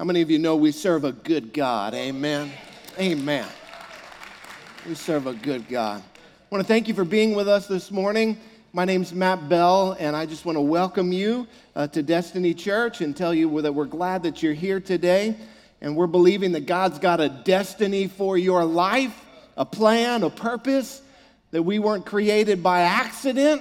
How many of you know we serve a good God? Amen. Amen. We serve a good God. I want to thank you for being with us this morning. My name's Matt Bell, and I just want to welcome you uh, to Destiny Church and tell you that we're glad that you're here today. And we're believing that God's got a destiny for your life, a plan, a purpose, that we weren't created by accident,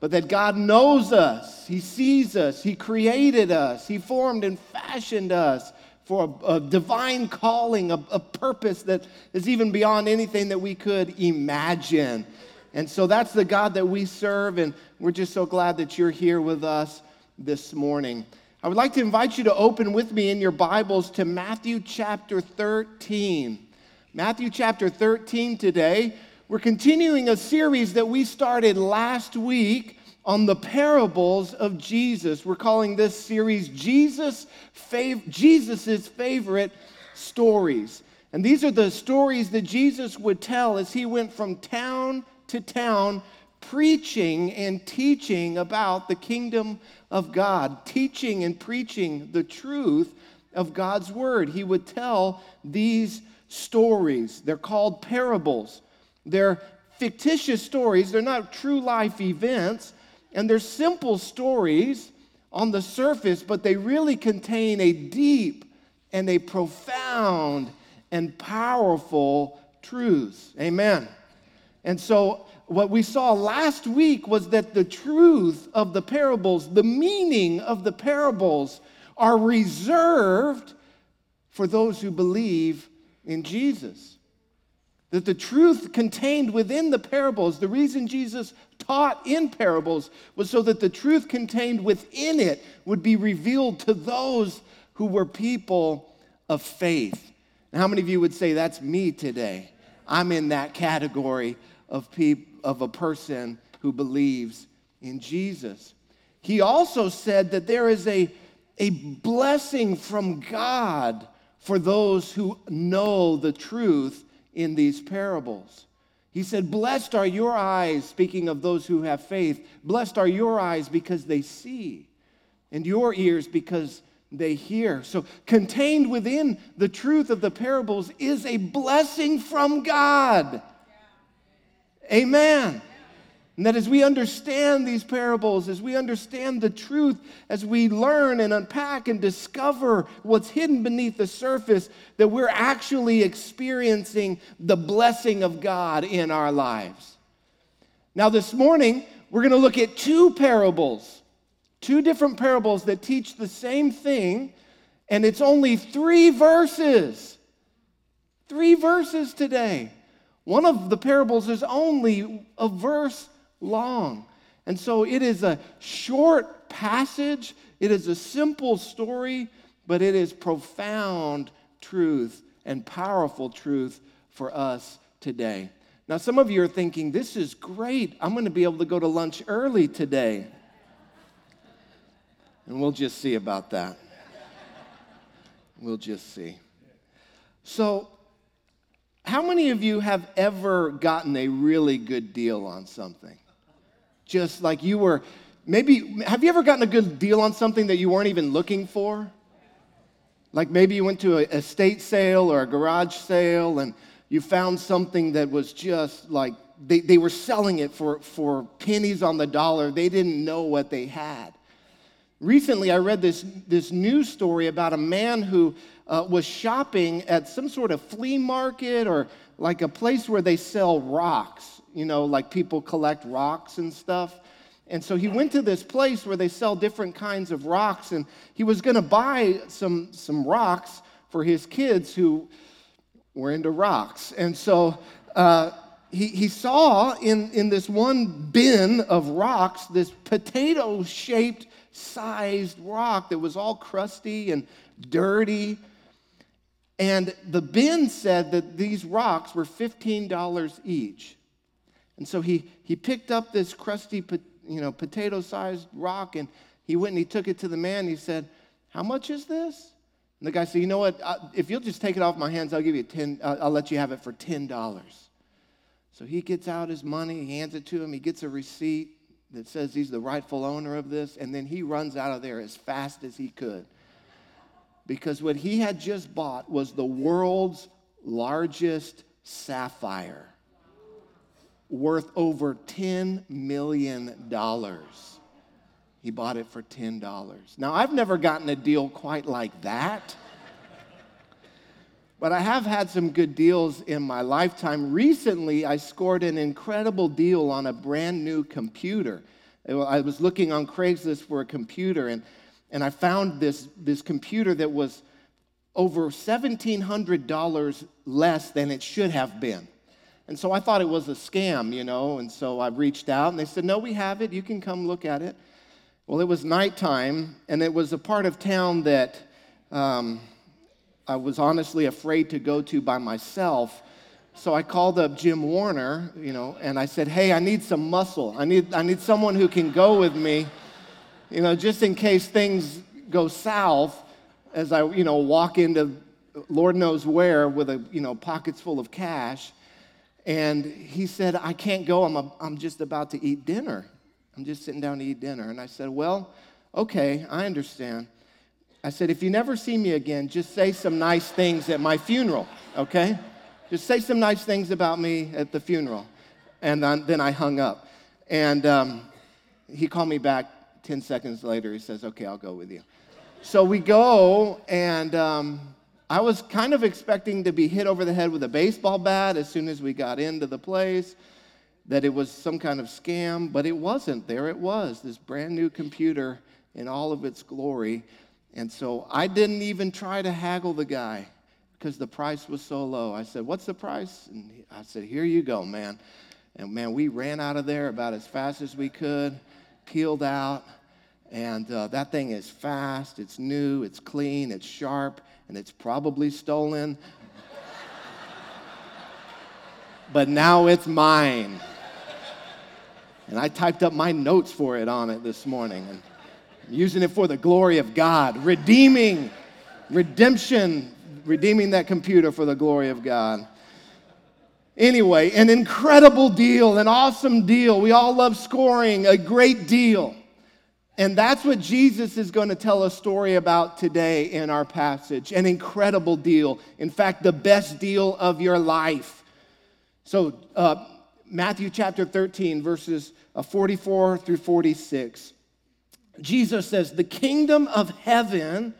but that God knows us. He sees us. He created us. He formed and fashioned us for a, a divine calling, a, a purpose that is even beyond anything that we could imagine. And so that's the God that we serve, and we're just so glad that you're here with us this morning. I would like to invite you to open with me in your Bibles to Matthew chapter 13. Matthew chapter 13 today. We're continuing a series that we started last week on the parables of Jesus. We're calling this series Jesus fav- Jesus's favorite stories. And these are the stories that Jesus would tell as he went from town to town preaching and teaching about the kingdom of God, teaching and preaching the truth of God's word. He would tell these stories. They're called parables. They're fictitious stories, they're not true life events, and they're simple stories on the surface, but they really contain a deep and a profound and powerful truth. Amen. And so, what we saw last week was that the truth of the parables, the meaning of the parables, are reserved for those who believe in Jesus. That the truth contained within the parables, the reason Jesus taught in parables was so that the truth contained within it would be revealed to those who were people of faith. And how many of you would say, That's me today? I'm in that category of, of a person who believes in Jesus. He also said that there is a, a blessing from God for those who know the truth in these parables. He said, Blessed are your eyes, speaking of those who have faith. Blessed are your eyes because they see, and your ears because they hear. So, contained within the truth of the parables is a blessing from God. Amen. And that as we understand these parables, as we understand the truth, as we learn and unpack and discover what's hidden beneath the surface, that we're actually experiencing the blessing of God in our lives. Now, this morning, we're going to look at two parables, two different parables that teach the same thing, and it's only three verses. Three verses today. One of the parables is only a verse long. And so it is a short passage, it is a simple story, but it is profound truth and powerful truth for us today. Now, some of you are thinking, this is great. I'm going to be able to go to lunch early today. And we'll just see about that. We'll just see. So, how many of you have ever gotten a really good deal on something? Just like you were maybe have you ever gotten a good deal on something that you weren't even looking for? Like maybe you went to a estate sale or a garage sale and you found something that was just like they, they were selling it for, for pennies on the dollar. They didn't know what they had. Recently i read this, this news story about a man who uh, was shopping at some sort of flea market or like a place where they sell rocks you know, like people collect rocks and stuff. And so he went to this place where they sell different kinds of rocks, and he was going to buy some, some rocks for his kids who were into rocks. And so uh, he, he saw in, in this one bin of rocks this potato shaped sized rock that was all crusty and dirty. And the bin said that these rocks were $15 each. And so he, he picked up this crusty, you know, potato-sized rock, and he went and he took it to the man. he said, "How much is this?" And the guy said, "You know what? If you'll just take it off my hands, I'll give you ten. Uh, I'll let you have it for ten dollars." So he gets out his money, he hands it to him. He gets a receipt that says he's the rightful owner of this, and then he runs out of there as fast as he could. because what he had just bought was the world's largest sapphire worth over $10 million. He bought it for $10. Now, I've never gotten a deal quite like that. But I have had some good deals in my lifetime. Recently, I scored an incredible deal on a brand new computer. I was looking on Craigslist for a computer, and, and I found this, this computer that was over $1,700 less than it should have been. And so I thought it was a scam, you know, and so I reached out, and they said, No, we have it. You can come look at it. Well, it was nighttime, and it was a part of town that um, I was honestly afraid to go to by myself. So I called up Jim Warner, you know, and I said, "Hey, I need some muscle. I need I need someone who can go with me, you know, just in case things go south as I, you know, walk into Lord knows where with a, you know, pockets full of cash." And he said, "I can't go. I'm a, I'm just about to eat dinner. I'm just sitting down to eat dinner." And I said, "Well, okay, I understand." I said, if you never see me again, just say some nice things at my funeral, okay? Just say some nice things about me at the funeral. And then I hung up. And um, he called me back 10 seconds later. He says, okay, I'll go with you. So we go, and um, I was kind of expecting to be hit over the head with a baseball bat as soon as we got into the place, that it was some kind of scam, but it wasn't. There it was, this brand new computer in all of its glory. And so I didn't even try to haggle the guy because the price was so low. I said, What's the price? And I said, Here you go, man. And man, we ran out of there about as fast as we could, peeled out. And uh, that thing is fast, it's new, it's clean, it's sharp, and it's probably stolen. but now it's mine. And I typed up my notes for it on it this morning. And using it for the glory of God, redeeming, redemption, redeeming that computer for the glory of God. Anyway, an incredible deal, an awesome deal. We all love scoring, a great deal. And that's what Jesus is going to tell a story about today in our passage. An incredible deal. In fact, the best deal of your life. So, uh, Matthew chapter 13, verses uh, 44 through 46. Jesus says, The kingdom of heaven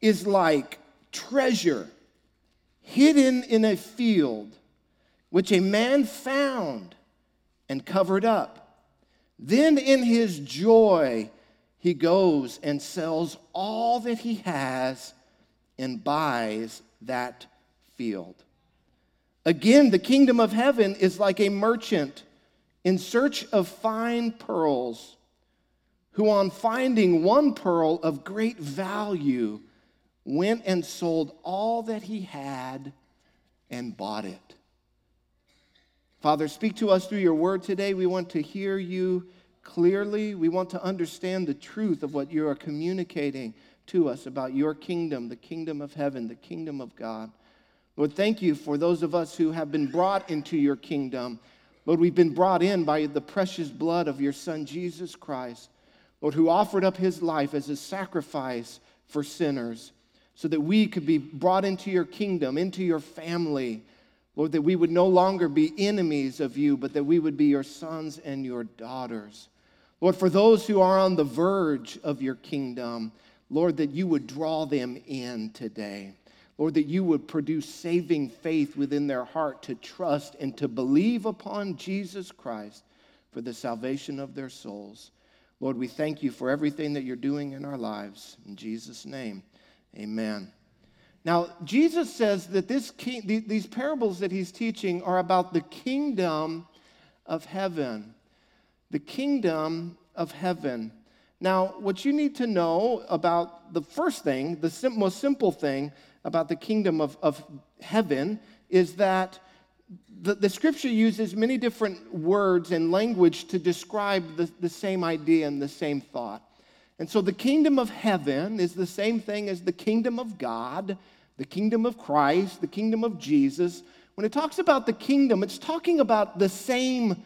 is like treasure hidden in a field, which a man found and covered up. Then in his joy, he goes and sells all that he has and buys that field. Again, the kingdom of heaven is like a merchant in search of fine pearls who, on finding one pearl of great value, went and sold all that he had and bought it. Father, speak to us through your word today. We want to hear you clearly. We want to understand the truth of what you are communicating to us about your kingdom, the kingdom of heaven, the kingdom of God. Lord, thank you for those of us who have been brought into your kingdom. Lord, we've been brought in by the precious blood of your Son, Jesus Christ. Lord, who offered up his life as a sacrifice for sinners so that we could be brought into your kingdom, into your family. Lord, that we would no longer be enemies of you, but that we would be your sons and your daughters. Lord, for those who are on the verge of your kingdom, Lord, that you would draw them in today. Lord, that you would produce saving faith within their heart to trust and to believe upon Jesus Christ for the salvation of their souls. Lord, we thank you for everything that you're doing in our lives. In Jesus' name, amen. Now, Jesus says that this king, these parables that he's teaching are about the kingdom of heaven. The kingdom of heaven. Now, what you need to know about the first thing, the sim- most simple thing about the kingdom of, of heaven, is that the, the scripture uses many different words and language to describe the, the same idea and the same thought. And so the kingdom of heaven is the same thing as the kingdom of God, the kingdom of Christ, the kingdom of Jesus. When it talks about the kingdom, it's talking about the same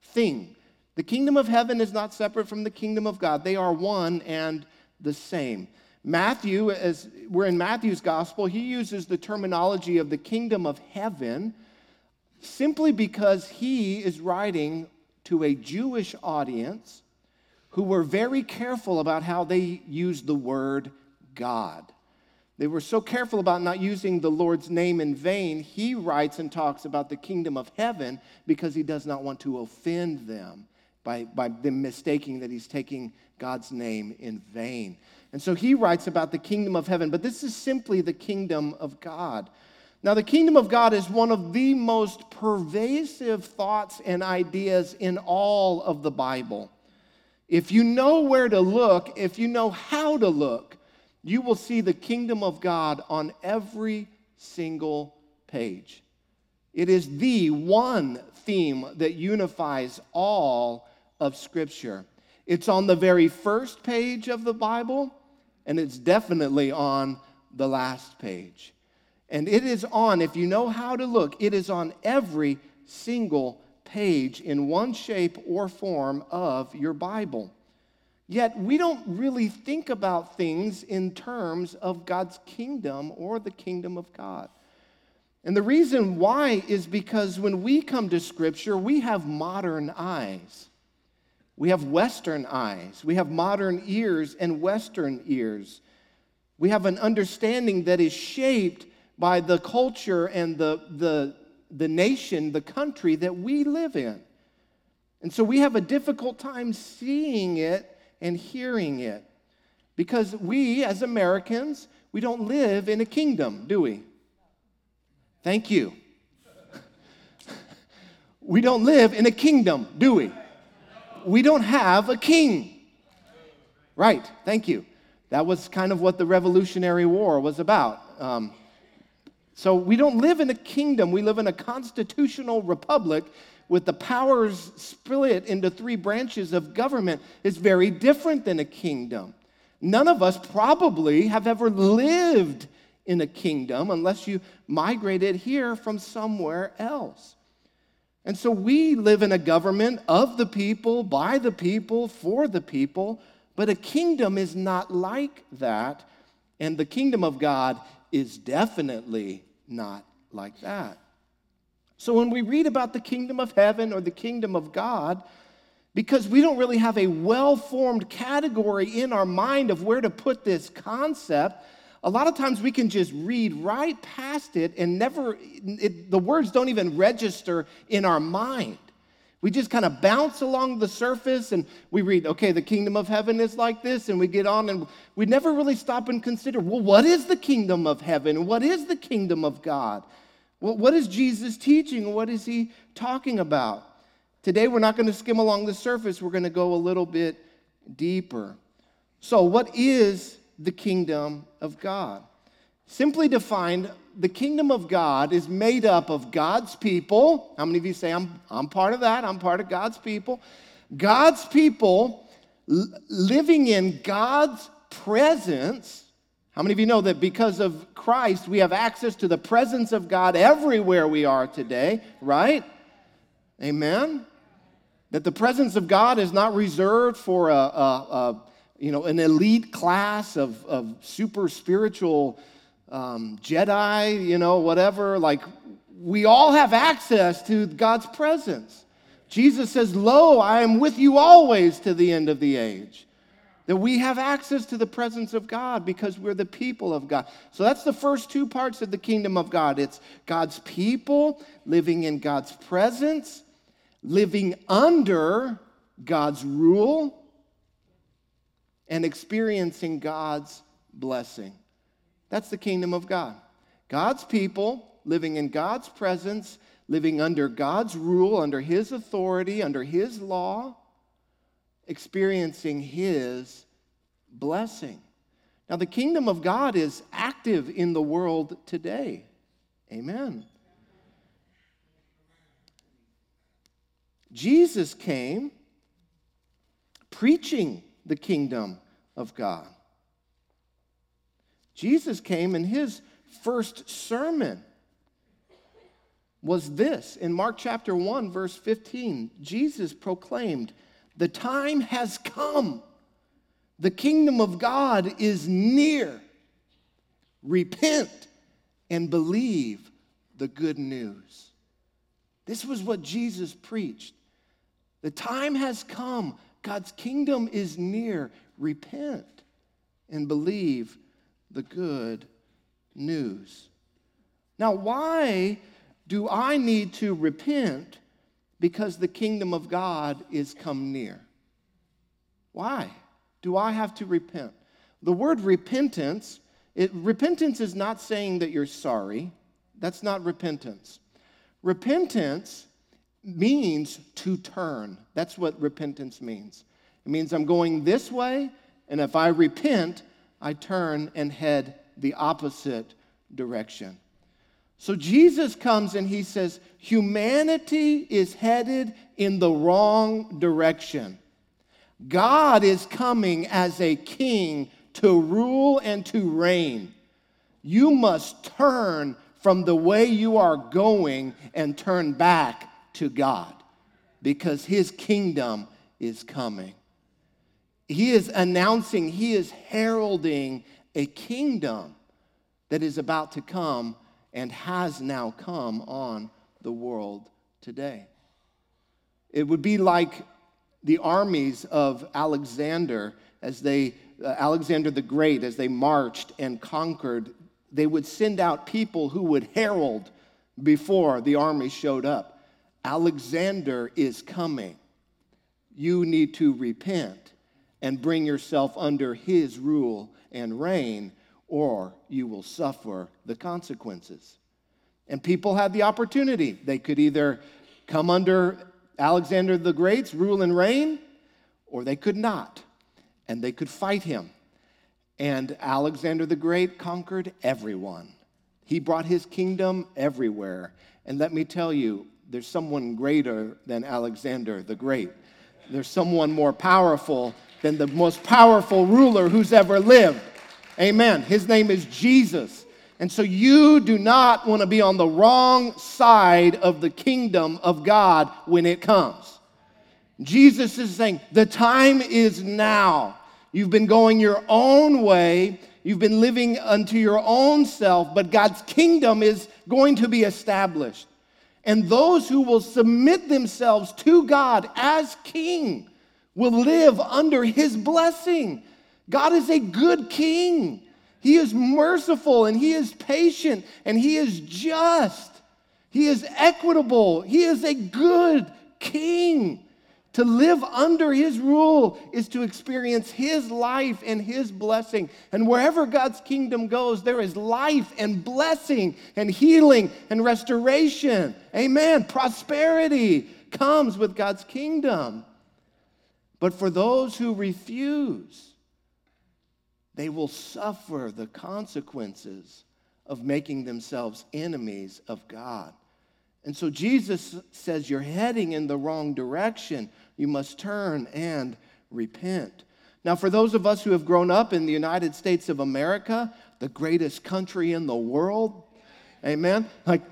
thing. The kingdom of heaven is not separate from the kingdom of God, they are one and the same. Matthew, as we're in Matthew's gospel, he uses the terminology of the kingdom of heaven simply because he is writing to a Jewish audience who were very careful about how they used the word God. They were so careful about not using the Lord's name in vain. He writes and talks about the kingdom of heaven because he does not want to offend them by, by them mistaking that he's taking God's name in vain. And so he writes about the kingdom of heaven, but this is simply the kingdom of God. Now, the kingdom of God is one of the most pervasive thoughts and ideas in all of the Bible. If you know where to look, if you know how to look, you will see the kingdom of God on every single page. It is the one theme that unifies all of Scripture. It's on the very first page of the Bible, and it's definitely on the last page. And it is on, if you know how to look, it is on every single page in one shape or form of your Bible. Yet we don't really think about things in terms of God's kingdom or the kingdom of God. And the reason why is because when we come to Scripture, we have modern eyes. We have Western eyes. We have modern ears and Western ears. We have an understanding that is shaped by the culture and the, the, the nation, the country that we live in. And so we have a difficult time seeing it and hearing it. Because we, as Americans, we don't live in a kingdom, do we? Thank you. we don't live in a kingdom, do we? We don't have a king. Right, thank you. That was kind of what the Revolutionary War was about. Um, so we don't live in a kingdom, we live in a constitutional republic with the powers split into three branches of government is very different than a kingdom. None of us probably have ever lived in a kingdom unless you migrated here from somewhere else. And so we live in a government of the people, by the people, for the people, but a kingdom is not like that. And the kingdom of God is definitely not like that. So when we read about the kingdom of heaven or the kingdom of God, because we don't really have a well formed category in our mind of where to put this concept, a lot of times we can just read right past it and never, it, the words don't even register in our mind. We just kind of bounce along the surface and we read, okay, the kingdom of heaven is like this, and we get on and we never really stop and consider, well, what is the kingdom of heaven? What is the kingdom of God? Well, what is Jesus teaching? What is he talking about? Today, we're not going to skim along the surface, we're going to go a little bit deeper. So, what is the kingdom of God? Simply defined, the kingdom of God is made up of God's people. How many of you say, I'm, I'm part of that? I'm part of God's people. God's people living in God's presence how many of you know that because of Christ, we have access to the presence of God everywhere we are today, right? Amen? That the presence of God is not reserved for a, a, a you know, an elite class of, of super spiritual um, Jedi, you know, whatever. Like, we all have access to God's presence. Jesus says, Lo, I am with you always to the end of the age that we have access to the presence of God because we're the people of God. So that's the first two parts of the kingdom of God it's God's people living in God's presence, living under God's rule, and experiencing God's blessing. That's the kingdom of God. God's people living in God's presence, living under God's rule, under His authority, under His law experiencing his blessing. Now, the kingdom of God is active in the world today. Amen. Jesus came preaching the kingdom of God. Jesus came in his first sermon was this in Mark chapter 1 verse 15 Jesus proclaimed the time has come. The kingdom of God is near. Repent and believe the good news. This was what Jesus preached. The time has come. God's kingdom is near. Repent and believe the good news. Now, why do I need to repent because the kingdom of God is come near? Why do I have to repent? The word repentance, it, repentance is not saying that you're sorry. That's not repentance. Repentance means to turn. That's what repentance means. It means I'm going this way, and if I repent, I turn and head the opposite direction. So Jesus comes and he says, Humanity is headed in the wrong direction. God is coming as a king to rule and to reign. You must turn from the way you are going and turn back to God because his kingdom is coming. He is announcing, he is heralding a kingdom that is about to come and has now come on the world today. It would be like the armies of Alexander as they, uh, Alexander the Great, as they marched and conquered, they would send out people who would herald before the army showed up. Alexander is coming. You need to repent and bring yourself under his rule and reign or you will suffer the consequences. And people had the opportunity. They could either come under Alexander the Great's rule and reign, or they could not. And they could fight him. And Alexander the Great conquered everyone. He brought his kingdom everywhere. And let me tell you, there's someone greater than Alexander the Great. There's someone more powerful than the most powerful ruler who's ever lived. Amen. His name is Jesus. And so you do not want to be on the wrong side of the kingdom of God when it comes. Jesus is saying, the time is now. You've been going your own way. You've been living unto your own self, but God's kingdom is going to be established. And those who will submit themselves to God as king will live under his blessing. God is a good king. He is merciful and he is patient and he is just. He is equitable. He is a good king. To live under his rule is to experience his life and his blessing. And wherever God's kingdom goes, there is life and blessing and healing and restoration. Amen. Prosperity comes with God's kingdom. But for those who refuse, they will suffer the consequences of making themselves enemies of God. And so Jesus says, You're heading in the wrong direction. You must turn and repent. Now, for those of us who have grown up in the United States of America, the greatest country in the world, amen, like,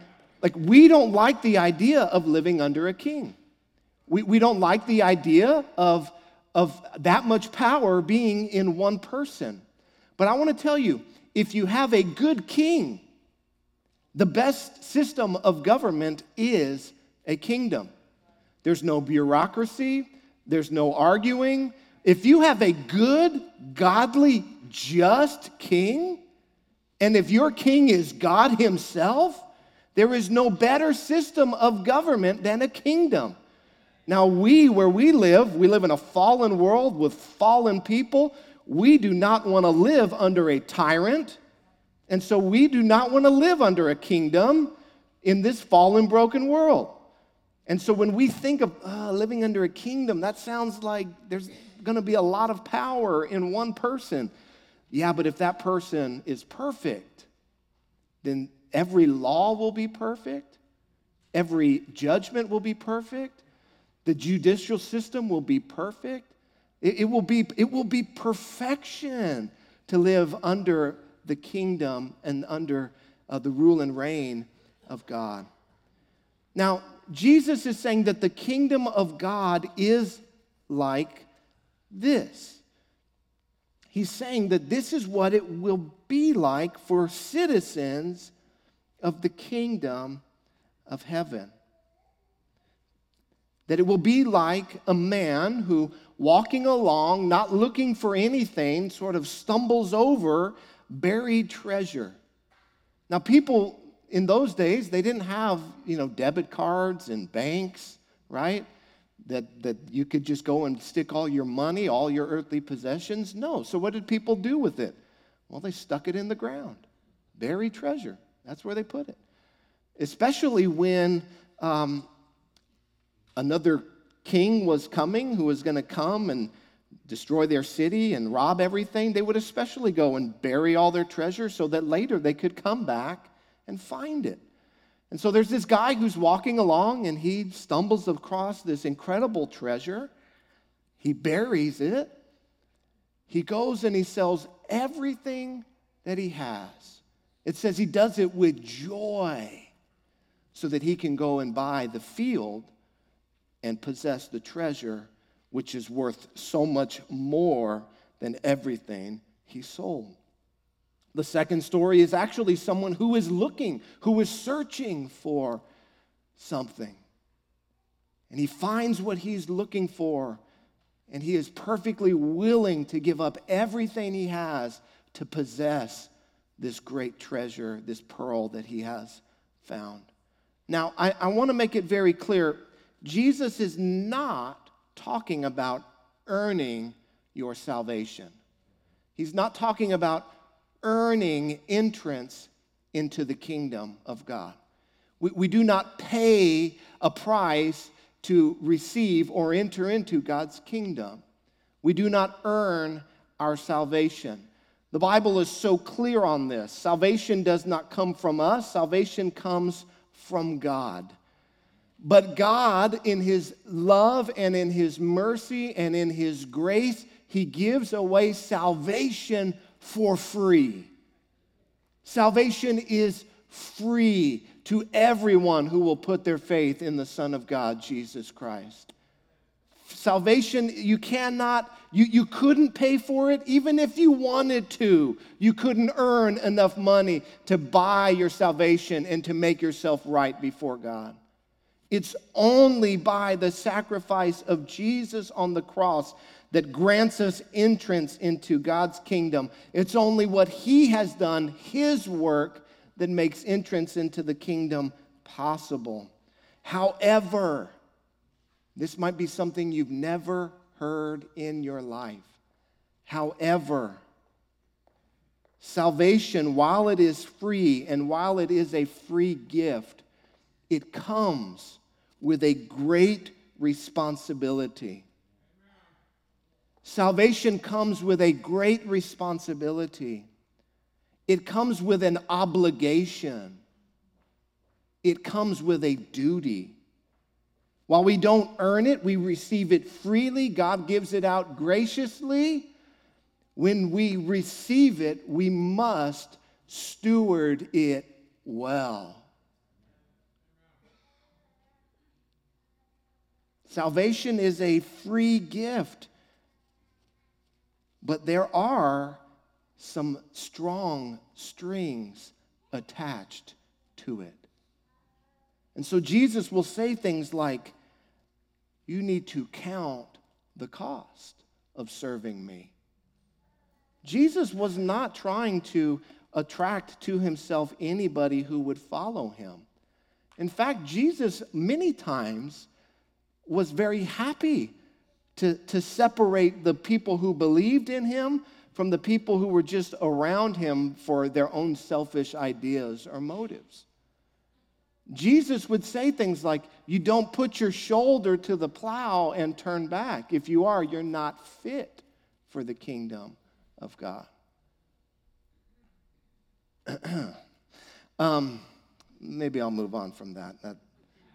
like we don't like the idea of living under a king. We, we don't like the idea of, of that much power being in one person. But I want to tell you if you have a good king, the best system of government is a kingdom. There's no bureaucracy, there's no arguing. If you have a good, godly, just king, and if your king is God Himself, there is no better system of government than a kingdom. Now, we, where we live, we live in a fallen world with fallen people we do not want to live under a tyrant, and so we do not want to live under a kingdom in this fallen, broken world. And so when we think of uh, living under a kingdom, that sounds like there's going to be a lot of power in one person. Yeah, but if that person is perfect, then every law will be perfect, every judgment will be perfect, the judicial system will be perfect. It, it, will be, it will be perfection to live under the kingdom and under uh, the rule and reign of God. Now, Jesus is saying that the kingdom of God is like this. he's saying that this is what it will be like for citizens of the kingdom of heaven. That it will be like a man who, walking along, not looking for anything, sort of stumbles over buried treasure. Now, people in those days, they didn't have, you know, debit cards and banks, right? That, that you could just go and stick all your money, all your earthly possessions. No. So, what did people do with it? Well, they stuck it in the ground. Buried treasure. That's where they put it. Especially when um, another king was coming who was going to come and destroy their city and rob everything, they would especially go and bury all their treasure so that later they could come back and find it. And so there's this guy who's walking along and he stumbles across this incredible treasure. He buries it. He goes and he sells everything that he has. It says he does it with joy so that he can go and buy the field and possess the treasure, which is worth so much more than everything he sold. The second story is actually someone who is looking, who is searching for something. And he finds what he's looking for, and he is perfectly willing to give up everything he has to possess this great treasure, this pearl that he has found. Now, I, I want to make it very clear Jesus is not talking about earning your salvation. He's not talking about earning entrance into the kingdom of God. We, we do not pay a price to receive or enter into God's kingdom. We do not earn our salvation. The Bible is so clear on this. Salvation does not come from us, salvation comes from God. But God, in His love and in His mercy and in His grace, He gives away salvation for free. Salvation is free to everyone who will put their faith in the Son of God, Jesus Christ. Salvation, you cannot, you, you couldn't pay for it even if you wanted to. You couldn't earn enough money to buy your salvation and to make yourself right before God. It's only by the sacrifice of Jesus on the cross that grants us entrance into God's kingdom. It's only what He has done, His work, that makes entrance into the kingdom possible. However, this might be something you've never heard in your life. However, salvation, while it is free and while it is a free gift, it comes with a great responsibility. Salvation comes with a great responsibility. It comes with an obligation. It comes with a duty. While we don't earn it, we receive it freely. God gives it out graciously. When we receive it, we must steward it well. Salvation is a free gift, but there are some strong strings attached to it. And so Jesus will say things like, You need to count the cost of serving me. Jesus was not trying to attract to himself anybody who would follow him. In fact, Jesus many times was very happy to, to separate the people who believed in him from the people who were just around him for their own selfish ideas or motives. Jesus would say things like, You don't put your shoulder to the plow and turn back. If you are, you're not fit for the kingdom of God. um, maybe I'll move on from that. that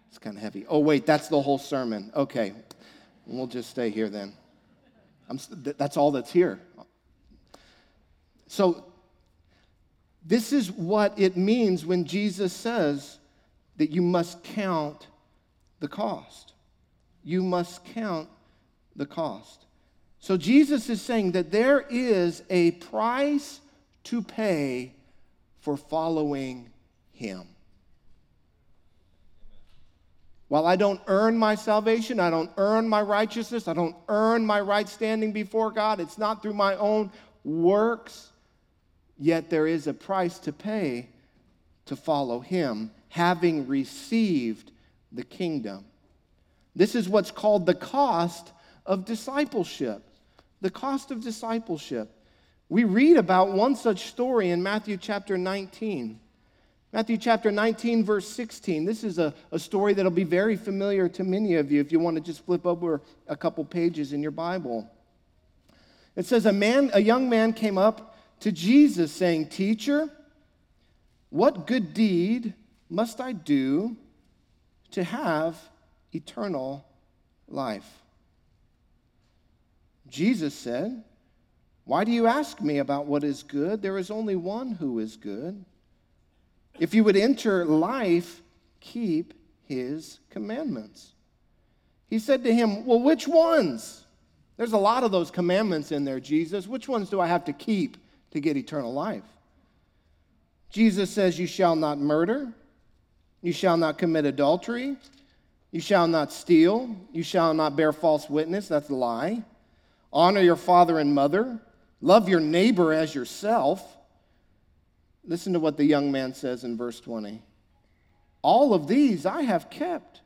it's kind of heavy. Oh, wait, that's the whole sermon. Okay, we'll just stay here then. That's all that's here. So, this is what it means when Jesus says that you must count the cost. You must count the cost. So Jesus is saying that there is a price to pay for following him. While I don't earn my salvation, I don't earn my righteousness, I don't earn my right standing before God, it's not through my own works, yet there is a price to pay to follow him, having received the kingdom. This is what's called the cost of discipleship. The cost of discipleship. We read about one such story in Matthew chapter 19. Matthew chapter 19, verse 16. This is a, a story that'll be very familiar to many of you if you want to just flip over a couple pages in your Bible. It says, A man, a young man came up to Jesus saying, Teacher, what good deed must I do to have eternal life? Jesus said, why do you ask me about what is good? There is only one who is good. If you would enter life, keep his commandments. He said to him, Well, which ones? There's a lot of those commandments in there, Jesus. Which ones do I have to keep to get eternal life? Jesus says, You shall not murder, you shall not commit adultery, you shall not steal, you shall not bear false witness. That's a lie. Honor your father and mother. Love your neighbor as yourself. Listen to what the young man says in verse 20. All of these I have kept.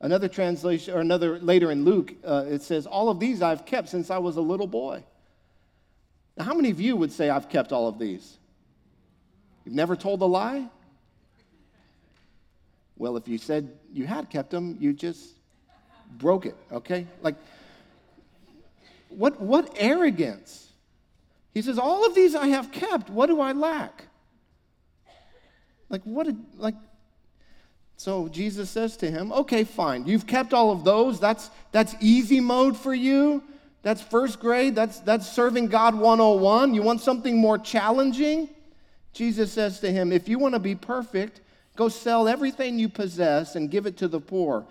Another translation, or another later in Luke, uh, it says, All of these I've kept since I was a little boy. Now, how many of you would say, I've kept all of these? You've never told a lie? Well, if you said you had kept them, you just broke it, okay? Like, what, what arrogance? He says, All of these I have kept. What do I lack? Like, what did, like, so Jesus says to him, Okay, fine. You've kept all of those. That's, that's easy mode for you. That's first grade. That's, that's serving God 101. You want something more challenging? Jesus says to him, If you want to be perfect, go sell everything you possess and give it to the poor,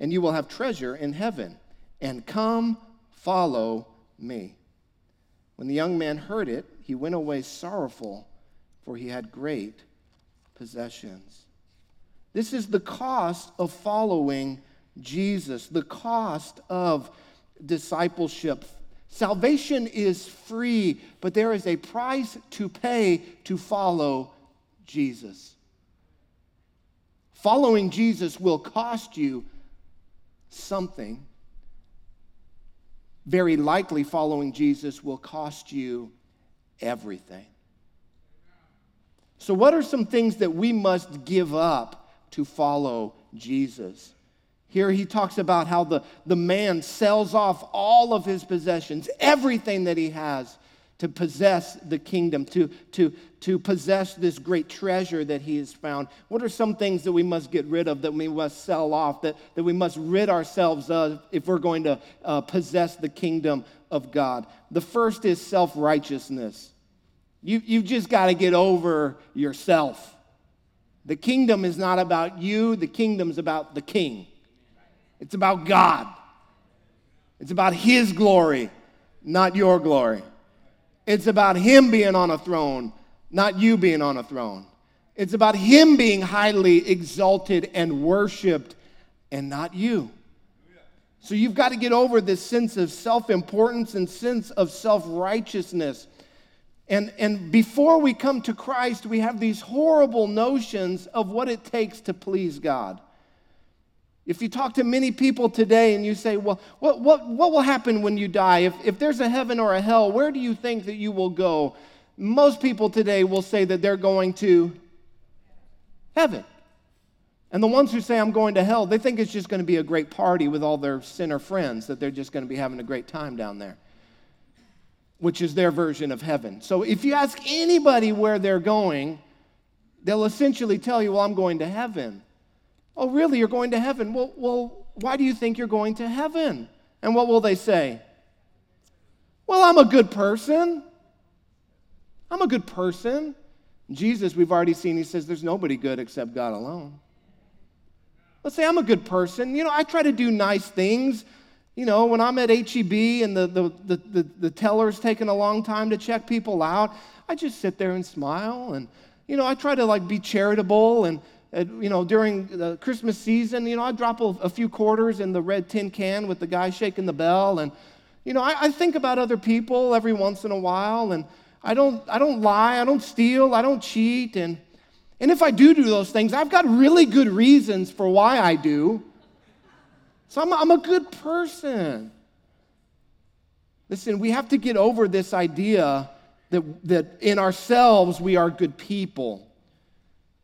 and you will have treasure in heaven. And come follow me. When the young man heard it, he went away sorrowful, for he had great possessions. This is the cost of following Jesus, the cost of discipleship. Salvation is free, but there is a price to pay to follow Jesus. Following Jesus will cost you something very likely following Jesus will cost you everything. So, what are some things that we must give up to follow Jesus? Here he talks about how the, the man sells off all of his possessions, everything that he has, to possess the kingdom, to, to, to possess this great treasure that he has found? What are some things that we must get rid of, that we must sell off, that, that we must rid ourselves of if we're going to uh, possess the kingdom of God? The first is self righteousness. You, you've just got to get over yourself. The kingdom is not about you, the kingdom's about the king. It's about God. It's about his glory, not your glory. It's about Him being on a throne, not you being on a throne. It's about Him being highly exalted and worshiped, and not you. So you've got to get over this sense of self importance and sense of self righteousness. And, and before we come to Christ, we have these horrible notions of what it takes to please God. If you talk to many people today and you say, well, what, what, what will happen when you die? If, if there's a heaven or a hell, where do you think that you will go? Most people today will say that they're going to heaven. And the ones who say, I'm going to hell, they think it's just going to be a great party with all their sinner friends, that they're just going to be having a great time down there, which is their version of heaven. So if you ask anybody where they're going, they'll essentially tell you, Well, I'm going to heaven. Oh, really? You're going to heaven? Well, well, why do you think you're going to heaven? And what will they say? Well, I'm a good person. I'm a good person. Jesus, we've already seen, he says there's nobody good except God alone. Let's say I'm a good person. You know, I try to do nice things. You know, when I'm at HEB and the, the, the, the, the teller's taking a long time to check people out, I just sit there and smile. And, you know, I try to like be charitable. And, and you know, during the Christmas season, you know, I drop a, a, few quarters in the red tin can with the guy shaking the bell. And, you know, I, I think about other people every once in a while. And I don't, I don't lie, I don't steal, I don't cheat. And, and if I do do those things, I've got really good reasons for why I do. So I'm, I'm a good person. Listen, we have to get over this idea that, that in ourselves we are good people.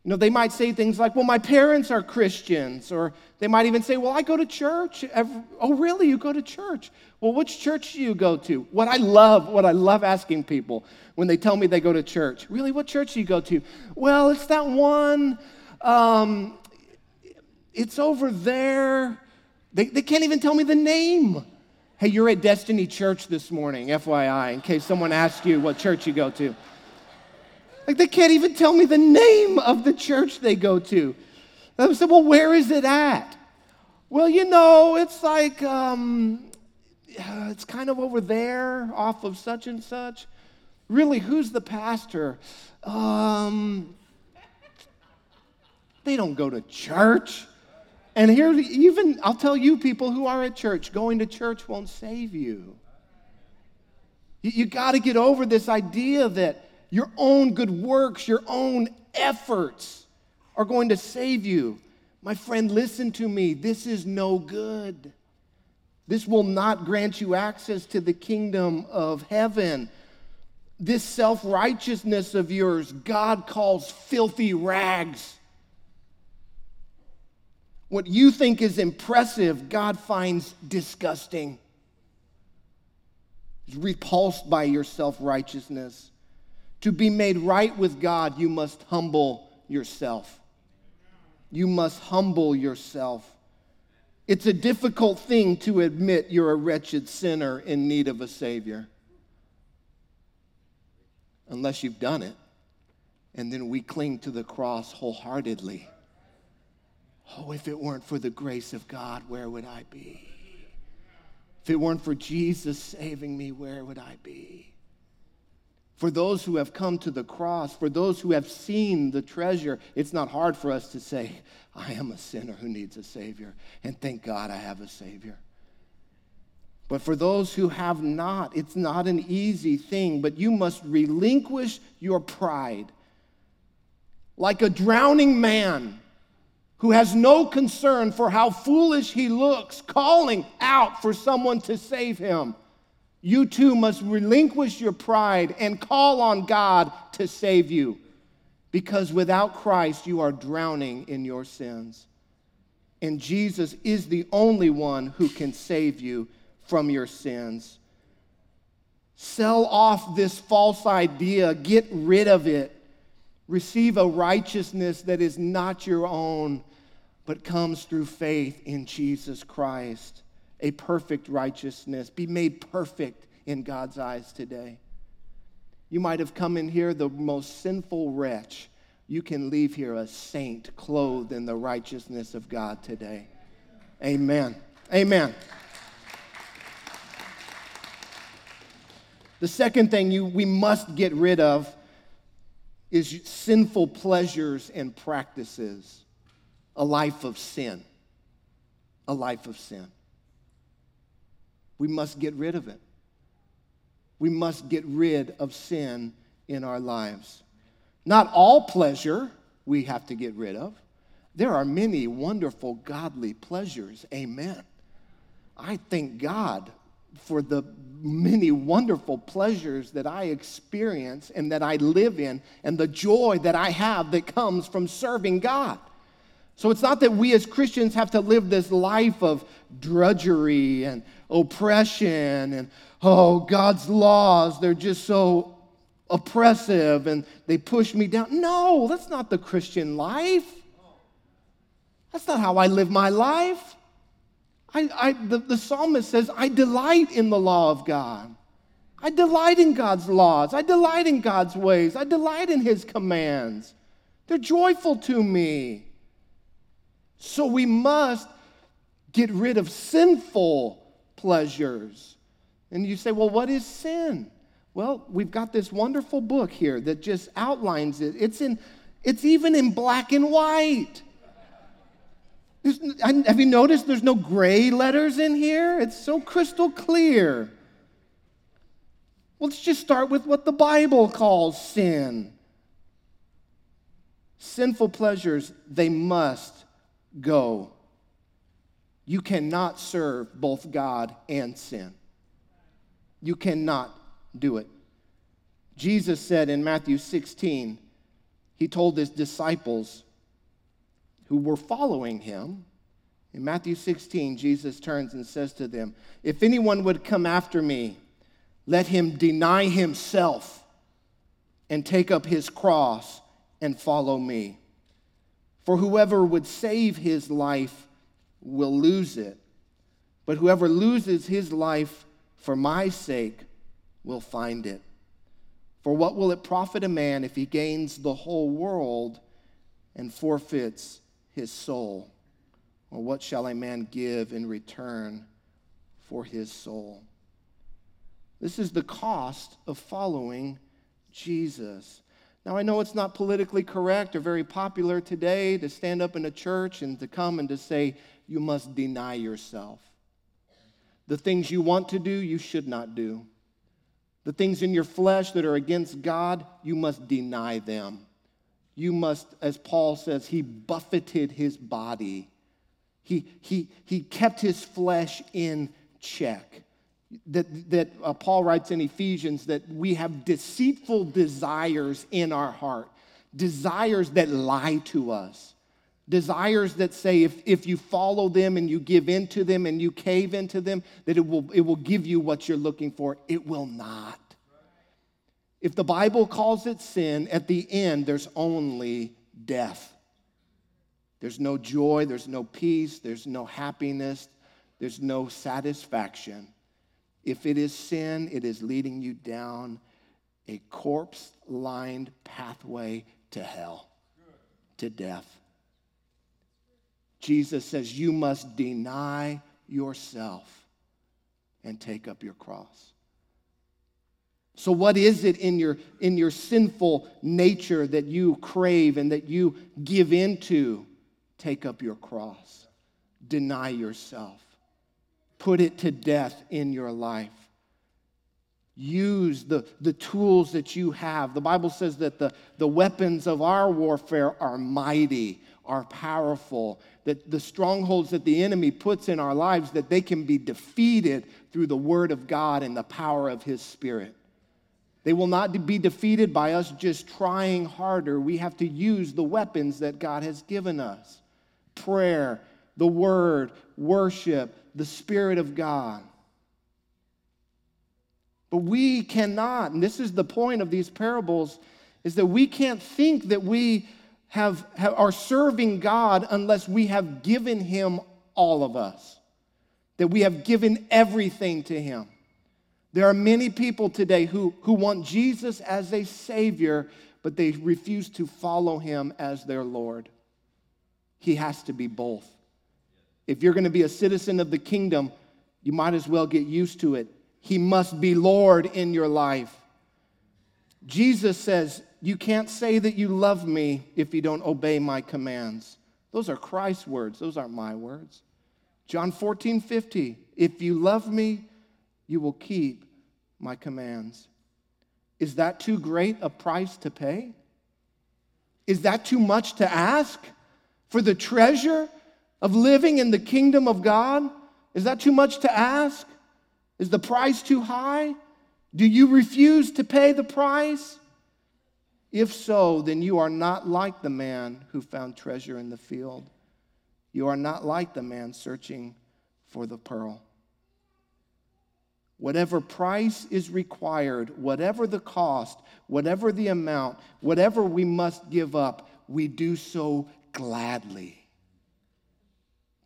You know, they might say things like, well, my parents are Christians, or they might even say, well, I go to church. Every, oh, really? You go to church? Well, which church do you go to? What I love, what I love asking people when they tell me they go to church. Really, what church do you go to? Well, it's that one, um, it's over there. They, they can't even tell me the name. Hey, you're at Destiny Church this morning, FYI, in case someone asks you what church you go to. Like, they can't even tell me the name of the church they go to. I said, Well, where is it at? Well, you know, it's like, um, it's kind of over there off of such and such. Really, who's the pastor? Um, they don't go to church. And here, even, I'll tell you, people who are at church, going to church won't save you. You, you got to get over this idea that your own good works, your own efforts are going to save you. My friend, listen to me. This is no good. This will not grant you access to the kingdom of heaven. This self righteousness of yours, God calls filthy rags. What you think is impressive, God finds disgusting. He's repulsed by your self righteousness. To be made right with God, you must humble yourself. You must humble yourself. It's a difficult thing to admit you're a wretched sinner in need of a Savior. Unless you've done it. And then we cling to the cross wholeheartedly. Oh, if it weren't for the grace of God, where would I be? If it weren't for Jesus saving me, where would I be? For those who have come to the cross, for those who have seen the treasure, it's not hard for us to say, I am a sinner who needs a Savior, and thank God I have a Savior. But for those who have not, it's not an easy thing, but you must relinquish your pride. Like a drowning man who has no concern for how foolish he looks, calling out for someone to save him. You too must relinquish your pride and call on God to save you. Because without Christ, you are drowning in your sins. And Jesus is the only one who can save you from your sins. Sell off this false idea, get rid of it. Receive a righteousness that is not your own but comes through faith in Jesus Christ, a perfect righteousness. Be made perfect in God's eyes today. You might have come in here the most sinful wretch. You can leave here a saint clothed in the righteousness of God today. Amen. Amen. The second thing you, we must get rid of is sinful pleasures and practices a life of sin. A life of sin. We must get rid of it. We must get rid of sin in our lives. Not all pleasure we have to get rid of. There are many wonderful godly pleasures. Amen. I thank God for the many wonderful pleasures that I experience and that I live in, and the joy that I have that comes from serving God. So it's not that we as Christians have to live this life of drudgery and oppression and, oh, God's laws, they're just so oppressive and they push me down. No, that's not the Christian life. That's not how I live my life. I, I, the, the psalmist says, I delight in the law of God. I delight in God's laws. I delight in God's ways. I delight in his commands. They're joyful to me. So we must get rid of sinful pleasures. And you say, well, what is sin? Well, we've got this wonderful book here that just outlines it. It's, in, it's even in black and white. Have you noticed there's no gray letters in here? It's so crystal clear. Let's just start with what the Bible calls sin. Sinful pleasures, they must go. You cannot serve both God and sin. You cannot do it. Jesus said in Matthew 16, he told his disciples who were following him, in Matthew 16, Jesus turns and says to them, If anyone would come after me, let him deny himself and take up his cross and follow me. For whoever would save his life will lose it, but whoever loses his life for my sake will find it. For what will it profit a man if he gains the whole world and forfeits his soul? Or what shall a man give in return for his soul? This is the cost of following Jesus. Now, I know it's not politically correct or very popular today to stand up in a church and to come and to say, you must deny yourself. The things you want to do, you should not do. The things in your flesh that are against God, you must deny them. You must, as Paul says, he buffeted his body. He, he, he kept his flesh in check. That, that uh, Paul writes in Ephesians that we have deceitful desires in our heart, desires that lie to us, desires that say if, if you follow them and you give into them and you cave into them, that it will, it will give you what you're looking for. It will not. If the Bible calls it sin, at the end, there's only death. There's no joy, there's no peace, there's no happiness, there's no satisfaction. If it is sin, it is leading you down a corpse lined pathway to hell, to death. Jesus says, You must deny yourself and take up your cross. So, what is it in your, in your sinful nature that you crave and that you give into? Take up your cross, deny yourself, put it to death in your life. Use the, the tools that you have. The Bible says that the, the weapons of our warfare are mighty, are powerful, that the strongholds that the enemy puts in our lives, that they can be defeated through the word of God and the power of his spirit. They will not be defeated by us just trying harder. We have to use the weapons that God has given us prayer, the word, worship, the Spirit of God. But we cannot, and this is the point of these parables, is that we can't think that we have, have, are serving God unless we have given Him all of us, that we have given everything to Him. There are many people today who, who want Jesus as a Savior, but they refuse to follow Him as their Lord. He has to be both. If you're going to be a citizen of the kingdom, you might as well get used to it. He must be Lord in your life. Jesus says, You can't say that you love me if you don't obey my commands. Those are Christ's words, those aren't my words. John 14, 50. If you love me, you will keep my commands. Is that too great a price to pay? Is that too much to ask for the treasure of living in the kingdom of God? Is that too much to ask? Is the price too high? Do you refuse to pay the price? If so, then you are not like the man who found treasure in the field. You are not like the man searching for the pearl. Whatever price is required, whatever the cost, whatever the amount, whatever we must give up, we do so gladly.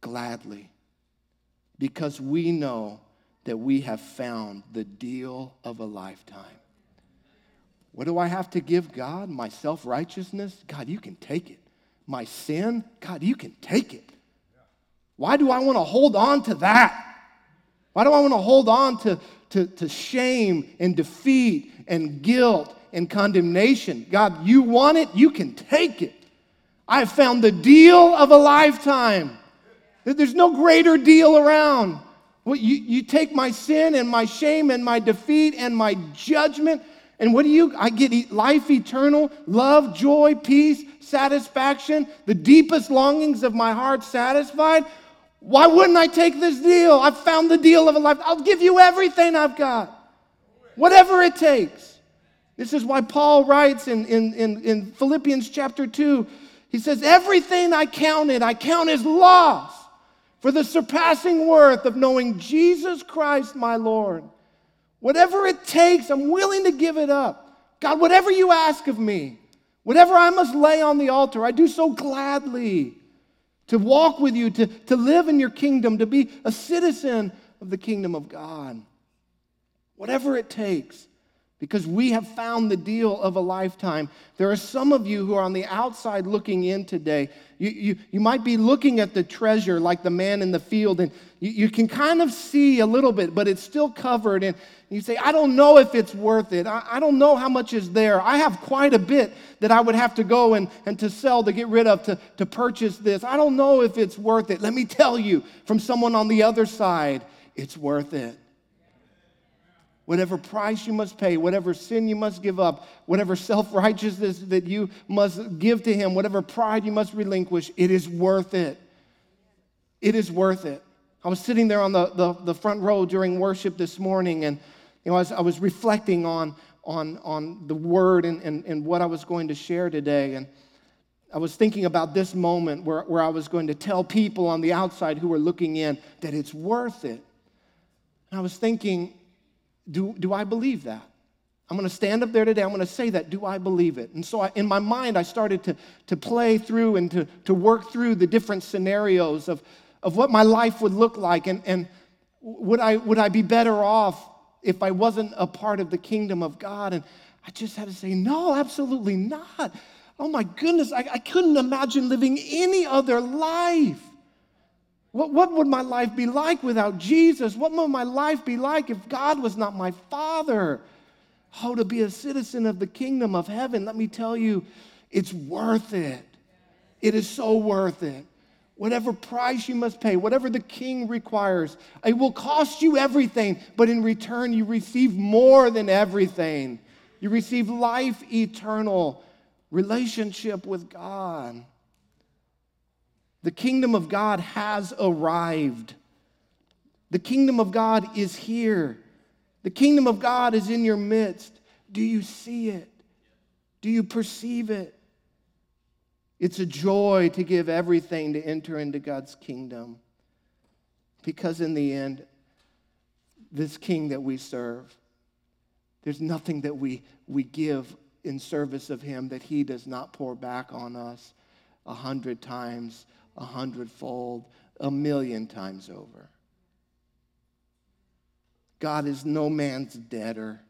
Gladly. Because we know that we have found the deal of a lifetime. What do I have to give God? My self righteousness? God, you can take it. My sin? God, you can take it. Why do I want to hold on to that? Why do I want to hold on to, to, to shame and defeat and guilt and condemnation? God, you want it, you can take it. I have found the deal of a lifetime. There's no greater deal around. Well, you, you take my sin and my shame and my defeat and my judgment, and what do you? I get life eternal, love, joy, peace, satisfaction, the deepest longings of my heart satisfied. Why wouldn't I take this deal? I've found the deal of a life. I'll give you everything I've got, whatever it takes. This is why Paul writes in, in, in, in Philippians chapter 2 he says, Everything I counted, I count as loss for the surpassing worth of knowing Jesus Christ, my Lord. Whatever it takes, I'm willing to give it up. God, whatever you ask of me, whatever I must lay on the altar, I do so gladly to walk with you, to, to live in your kingdom, to be a citizen of the kingdom of God. Whatever it takes because we have found the deal of a lifetime. There are some of you who are on the outside looking in today. You, you, you might be looking at the treasure like the man in the field, and you, you can kind of see a little bit, but it's still covered. And you say, I don't know if it's worth it. I, I don't know how much is there. I have quite a bit that I would have to go and, and to sell, to get rid of, to, to purchase this. I don't know if it's worth it. Let me tell you from someone on the other side, it's worth it whatever price you must pay, whatever sin you must give up, whatever self righteousness that you must give to Him, whatever pride you must relinquish, it is worth it. It is worth it. I was sitting there on the, the, the front row during worship this morning, and you know, I was, I was reflecting on, on, on the word and, and, and what I was going to share today. And I was thinking about this moment where, where I was going to tell people on the outside who were looking in that it's worth it. And I was thinking, do, do I believe that? I'm going to stand up there today. I'm going to say that. Do I believe it? And so I, in my mind, I started to, to play through and to, to work through the different scenarios of, of what my life would look like. And, and would, I, would I be better off if I wasn't a part of the kingdom of God? And I just had to say, no, absolutely not. Oh my goodness, I, I couldn't imagine living any other life. What, what would my life be like without Jesus? What would my life be like if God was not my Father? Oh, to be a citizen of the kingdom of heaven, let me tell you, it's worth it. It is so worth it. Whatever price you must pay, whatever the king requires, it will cost you everything, but in return, you receive more than everything. You receive life eternal, relationship with God. The kingdom of God has arrived. The kingdom of God is here. The kingdom of God is in your midst. Do you see it? Do you perceive it? It's a joy to give everything to enter into God's kingdom. Because in the end, this king that we serve, there's nothing that we, we give in service of him that he does not pour back on us a hundred times a hundredfold, a million times over. God is no man's debtor.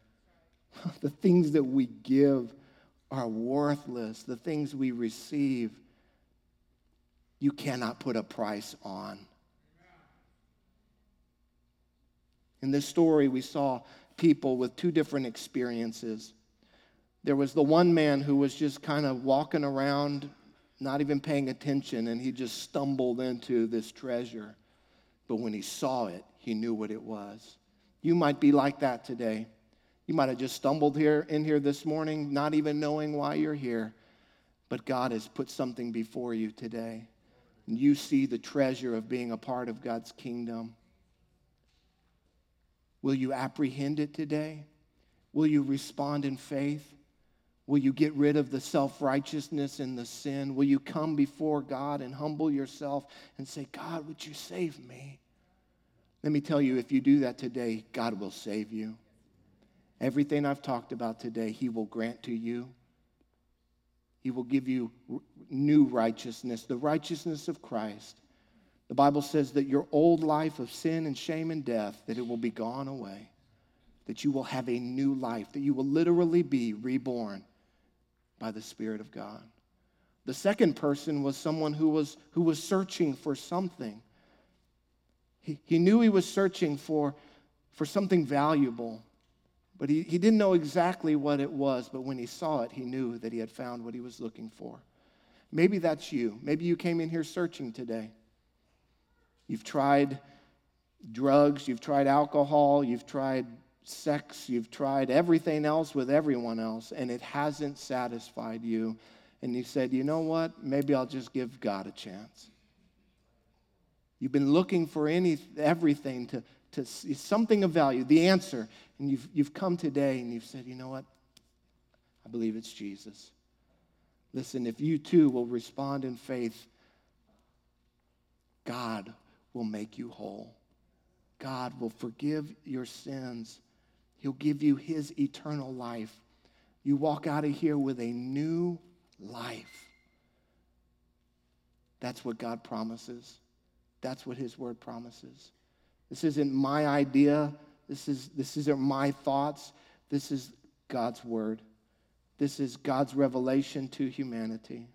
the things that we give are worthless. The things we receive, you cannot put a price on. In this story, we saw people with two different experiences. There was the one man who was just kind of walking around not even paying attention, and he just stumbled into this treasure. But when he saw it, he knew what it was. You might be like that today. You might have just stumbled here in here this morning, not even knowing why you're here. But God has put something before you today. And you see the treasure of being a part of God's kingdom. Will you apprehend it today? Will you respond in faith? Will you get rid of the self righteousness and the sin? Will you come before God and humble yourself and say, God, would you save me? Let me tell you, if you do that today, God will save you. Everything I've talked about today, He will grant to you. He will give you new righteousness, the righteousness of Christ. The Bible says that your old life of sin and shame and death, that it will be gone away, that you will have a new life, that you will literally be reborn by the Spirit of God. The second person was someone who was, who was searching for something. He, he knew he was searching for, for something valuable, but he, he didn't know exactly what it was. But when he saw it, he knew that he had found what he was looking for. Maybe that's you. Maybe you came in here searching today. You've tried drugs, you've tried alcohol, you've tried sex, you've tried everything else with everyone else, and it hasn't satisfied you. And you said, you know what? Maybe I'll just give God a chance. You've been looking for any, everything to, to something of value, the answer. And you've, you've come today and you've said, you know what? I believe it's Jesus. Listen, if you too will respond in faith, God will make you whole. God will forgive your sins. He'll give you his eternal life. You walk out of here with a new life. That's what God promises. That's what his word promises. This isn't my idea. This, is, this isn't my thoughts. This is God's word. This is God's revelation to humanity.